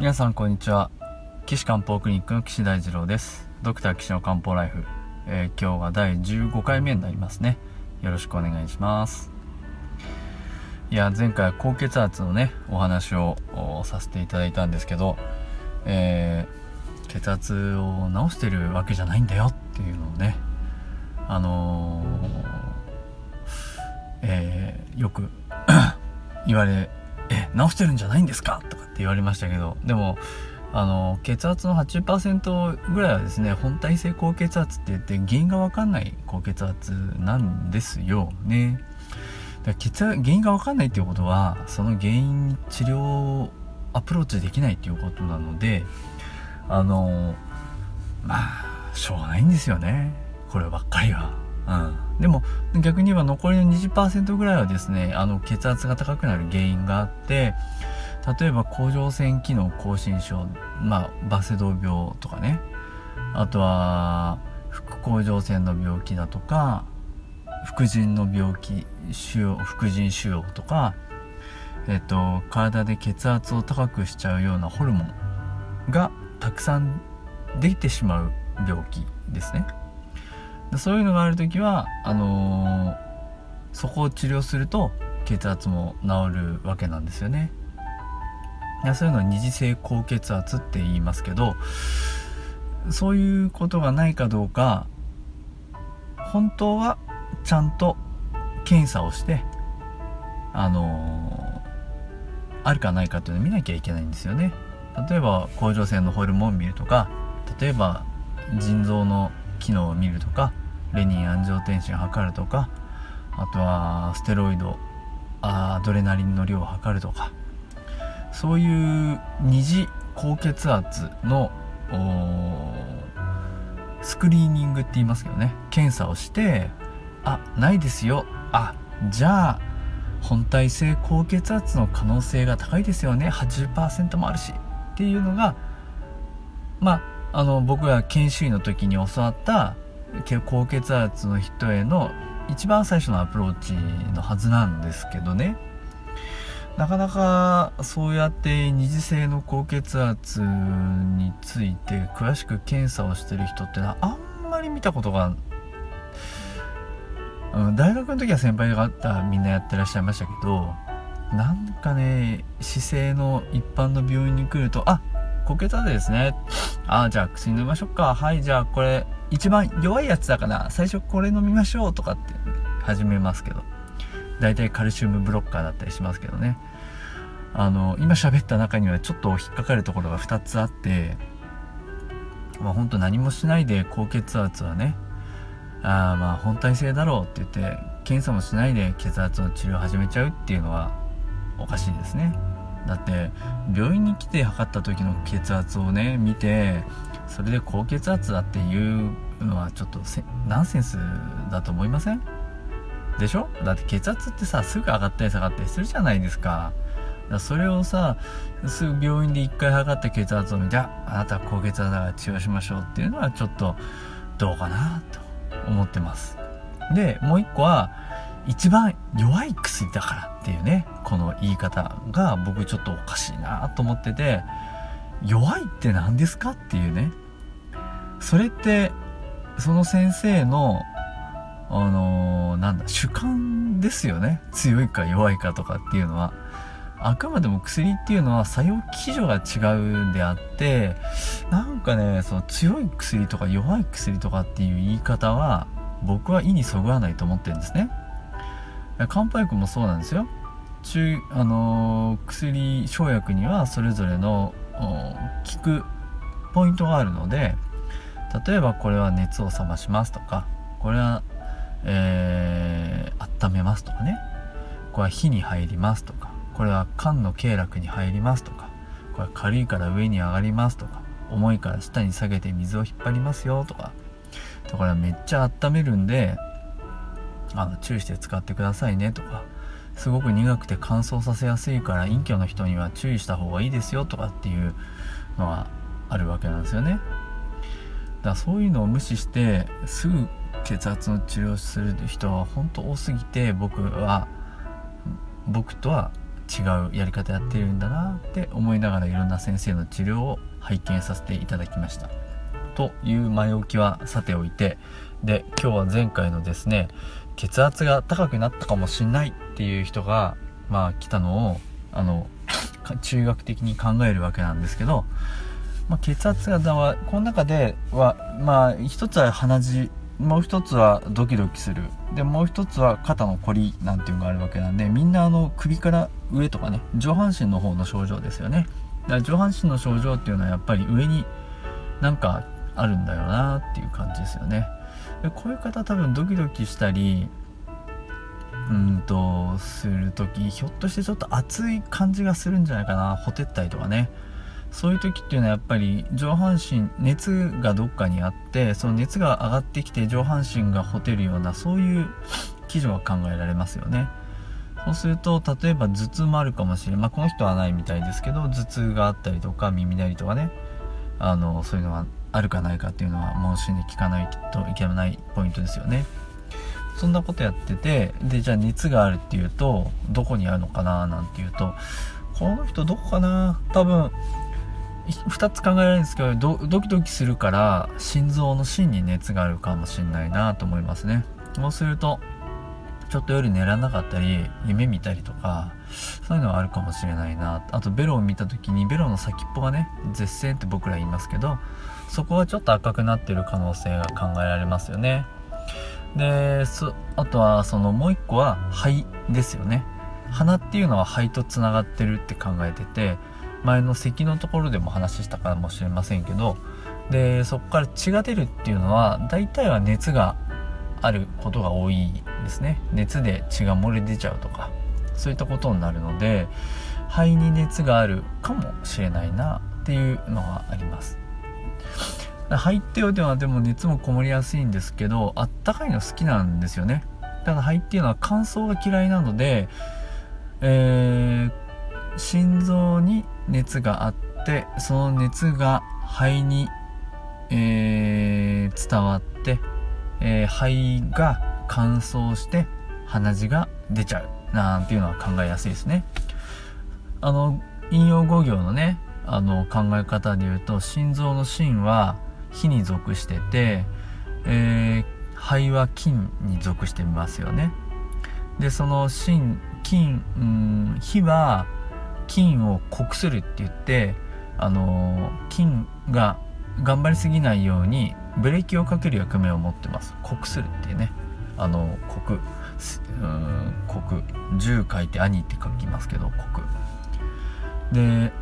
皆さんこんにちは。岸漢方クリニックの岸大二郎です。ドクター岸の漢方ライフ、えー、今日が第15回目になりますね。よろしくお願いします。いや前回高血圧のねお話をさせていただいたんですけど、えー、血圧を治してるわけじゃないんだよっていうのをねあのー、えー、よく 言われえ治してるんじゃないんですか？とか言われましたけどでもあの血圧の80%ぐらいはですね本体性高血圧って言って原因が分かんない高血圧なんですよね。だ血圧原因が分かんないっていうことはその原因治療アプローチできないっていうことなのであのまあしょうがないんですよね。こればっかりは。うん、でも逆に言えば残りの20%ぐらいはですねあの血圧が高くなる原因があって例えば甲状腺機能亢進症、まあ、バセドウ病とかねあとは副甲状腺の病気だとか副腎の病気腫瘍副腎腫瘍とか、えっと、体で血圧を高くしちゃうようなホルモンがたくさんできてしまう病気ですね。そういうのがある時はあのー、そこを治療すると血圧も治るわけなんですよねそういうのは二次性高血圧って言いますけどそういうことがないかどうか本当はちゃんと検査をしてあのー、あるかないかっていうのを見なきゃいけないんですよね。例えば甲状腺のホルモンを見るとか例えば腎臓の機能を見るとかレニン安城天心を測るとかあとはステロイドアドレナリンの量を測るとか。そういう二次高血圧のスクリーニングって言いますけどね。検査をしてあないですよ。あじゃあ本体性高血圧の可能性が高いですよね。80%もあるし。っていうのがまあの僕が研修医の時に教わった高血圧の人への一番最初のアプローチのはずなんですけどね。なかなかそうやって二次性の高血圧について詳しく検査をしてる人ってのはあんまり見たことが、うん、大学の時は先輩方みんなやってらっしゃいましたけどなんかね姿勢の一般の病院に来るとあ高血圧ですね。あじゃあ薬飲みましょうか。はいじゃあこれ一番弱いやつだから最初これ飲みましょうとかって始めますけど。大体カルシウムブロッカーだったりしますけどね。あの今喋った中にはちょっと引っかかるところが2つあってまあ本当何もしないで高血圧はねあまあ本体性だろうって言って検査もしないで血圧の治療を始めちゃうっていうのはおかしいですね。だって病院に来て測った時の血圧をね見てそれで高血圧だっていうのはちょっとナンセンスだと思いません？でしょ？だって血圧ってさすぐ上がったり下がったりするじゃないですか。それをさすぐ病院で1回測った血圧を見てあなた高血圧だから治療しましょうっていうのはちょっとどうかなと思ってます。でもう1個は一番弱い薬だからっていうねこの言い方が僕ちょっとおかしいなと思ってて弱いって何ですかっていうね。それってその先生のあのー、なんだ主観ですよね。強いか弱いかとかっていうのは。あくまでも薬っていうのは作用基準が違うんであってなんかねその強い薬とか弱い薬とかっていう言い方は僕は意にそぐわないと思ってるんですね。漢方薬もそうなんですよ。中あのー、薬生薬にはそれぞれの効くポイントがあるので例えばこれは熱を冷ましますとかこれは、えー、温めますとかね。これは火に入りますとか。これは肝の経絡に入りますとか。これは軽いから上に上がりますとか。重いから下に下げて水を引っ張りますよとか。これはめっちゃ温めるんであの注意して使ってくださいねとか。すごく苦くて乾燥させやすいから隠居の人には注意した方がいいですよとかっていうのはあるわけなんですよね。だからそういうのを無視してすぐ血圧の治療をする人は本当多すぎて僕は僕とは違うやり方やってるんだなって思いながらいろんな先生の治療を拝見させていただきました。という前置きはさておいてで今日は前回のですね血圧が高くなったかもしんないっていう人がまあ来たのをあの 中学的に考えるわけなんですけど、まあ、血圧がこの中ではまあ一つは鼻血もう一つはドキドキする。でもう一つは肩のこりなんていうのがあるわけなんでみんなあの首から上とかね上半身の方の症状ですよね。だから上半身の症状っていうのはやっぱり上になんかあるんだよなっていう感じですよね。でこういう方多分ドキドキしたりうんとする時ひょっとしてちょっと熱い感じがするんじゃないかな。ほてったりとかね。そういう時っていうのはやっぱり上半身熱がどっかにあってその熱が上がってきて上半身がほてるようなそういう基準は考えられますよね。そうすると例えば頭痛もあるかもしれない、まあ、この人はないみたいですけど頭痛があったりとか耳鳴りとかね。あのそういうのはあるかないかっていうのは問診で聞かないといけないポイントですよね。そんなことやっててでじゃあ熱があるっていうとどこにあるのかななんていうとこの人どこかな多分2つ考えられるんですけどドキドキするから心臓の芯に熱があるかもしれないなと思いますね。そうするとちょっと夜寝らなかったり夢見たりとかそういうのはあるかもしれないな。あとベロを見た時にベロの先っぽがね絶線って僕ら言いますけどそこはちょっと赤くなってる可能性が考えられますよね。であとはそのもう一個は肺ですよね。鼻っていうのは肺とつながってるって考えてて前の咳のところでも話したかもしれませんけどでそこから血が出るっていうのは大体は熱があることが多いですね。熱で血が漏れ出ちゃうとかそういったことになるので肺に熱があるかもしれないなっていうのがあります。肺っていうではでも熱もこもりやすいんですけどあったかいの好きなんですよね。ただ肺っていうのは乾燥が嫌いなので、えー、心臓に熱があってその熱が肺に、えー、伝わって、えー、肺が乾燥して鼻血が出ちゃう。なんていうのは考えやすいですね。あの引用語行のねあの考え方で言うと心臓の芯は火に属してて、えー、肺は金に属してますよね。でその芯金、うん、火は金を濃くするって言ってあの金が頑張りすぎないようにブレーキをかける役目を持ってます。濃くするっていうね。あの濃くうん濃く10書いて兄って書きますけど濃くで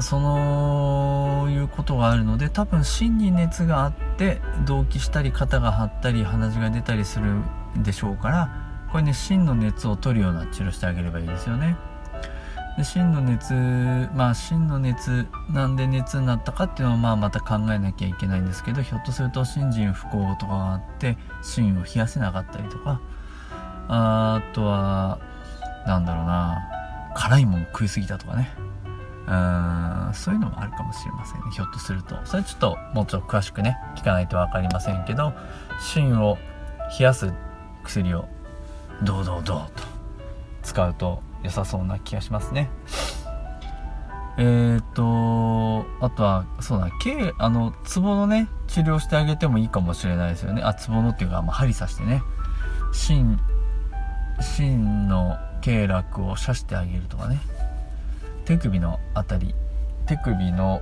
そのいうことがあるので多分芯に熱があって動悸したり肩が張ったり鼻血が出たりするでしょうからこれね芯の熱を取るような治療してあげればいいですよね。で芯の熱まあ芯の熱なんで熱になったかっていうのはまあまた考えなきゃいけないんですけどひょっとすると心腎不幸とかがあって芯を冷やせなかったりとかあとはなんだろうな辛いもん食いすぎたとかね。うんそういうのもあるかもしれませんねひょっとすると。それちょっともうちょっと詳しくね聞かないと分かりませんけど芯を冷やす薬をどうどうどうと使うと良さそうな気がしますね。えー、っとあとはそうだ毛あのツボのね治療してあげてもいいかもしれないですよね。あツボのっていうか、まあ、針刺してね。芯芯の経絡を刺してあげるとかね。手首のあたり手首の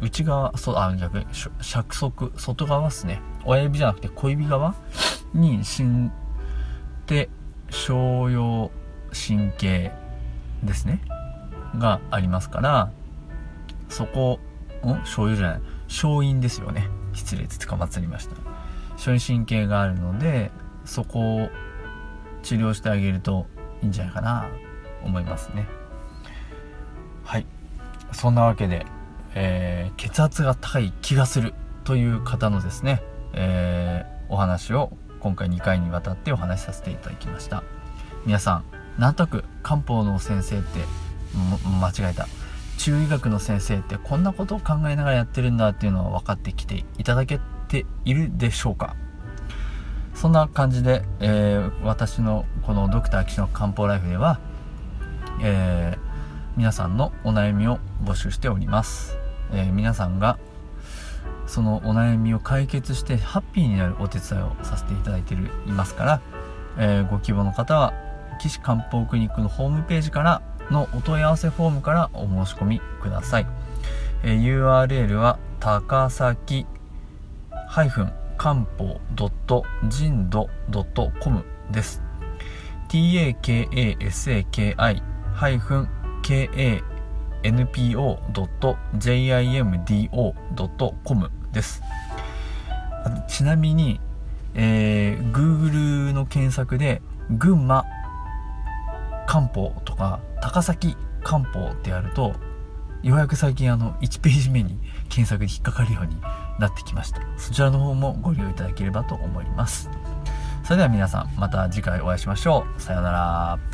内側そあ逆に尺足外側ですね。親指じゃなくて小指側に芯手小葉神経ですね。がありますからそこん？醤油じゃない。小陰ですよね。失礼捕まつりました。小陰神経があるのでそこを治療してあげるといいんじゃないかな思いますね。はい。そんなわけで、えー、血圧が高い気がするという方のですね、えー、お話を今回2回にわたってお話しさせていただきました。皆さんなんとなく漢方の先生って間違えた。中医学の先生ってこんなことを考えながらやってるんだっていうのは分かってきていただけているでしょうか。そんな感じで、えー、私のこのドクター岸の漢方ライフではえー、皆さんのお悩みを募集しております、えー、皆さんがそのお悩みを解決してハッピーになるお手伝いをさせていただいていますから、え、ご希望の方は岸漢方クリニックのホームページからのお問い合わせフォームからお申し込みください、えー、URL は高崎漢方人度 .com です。takasaki-kanpo.jimdo.com です。ちなみに、えー、Google の検索で群馬漢方とか高崎漢方ってやるとようやく最近あの1ページ目に検索で引っかかるようになってきました。そちらの方もご利用いただければと思います。それでは皆さんまた次回お会いしましょう。さようなら。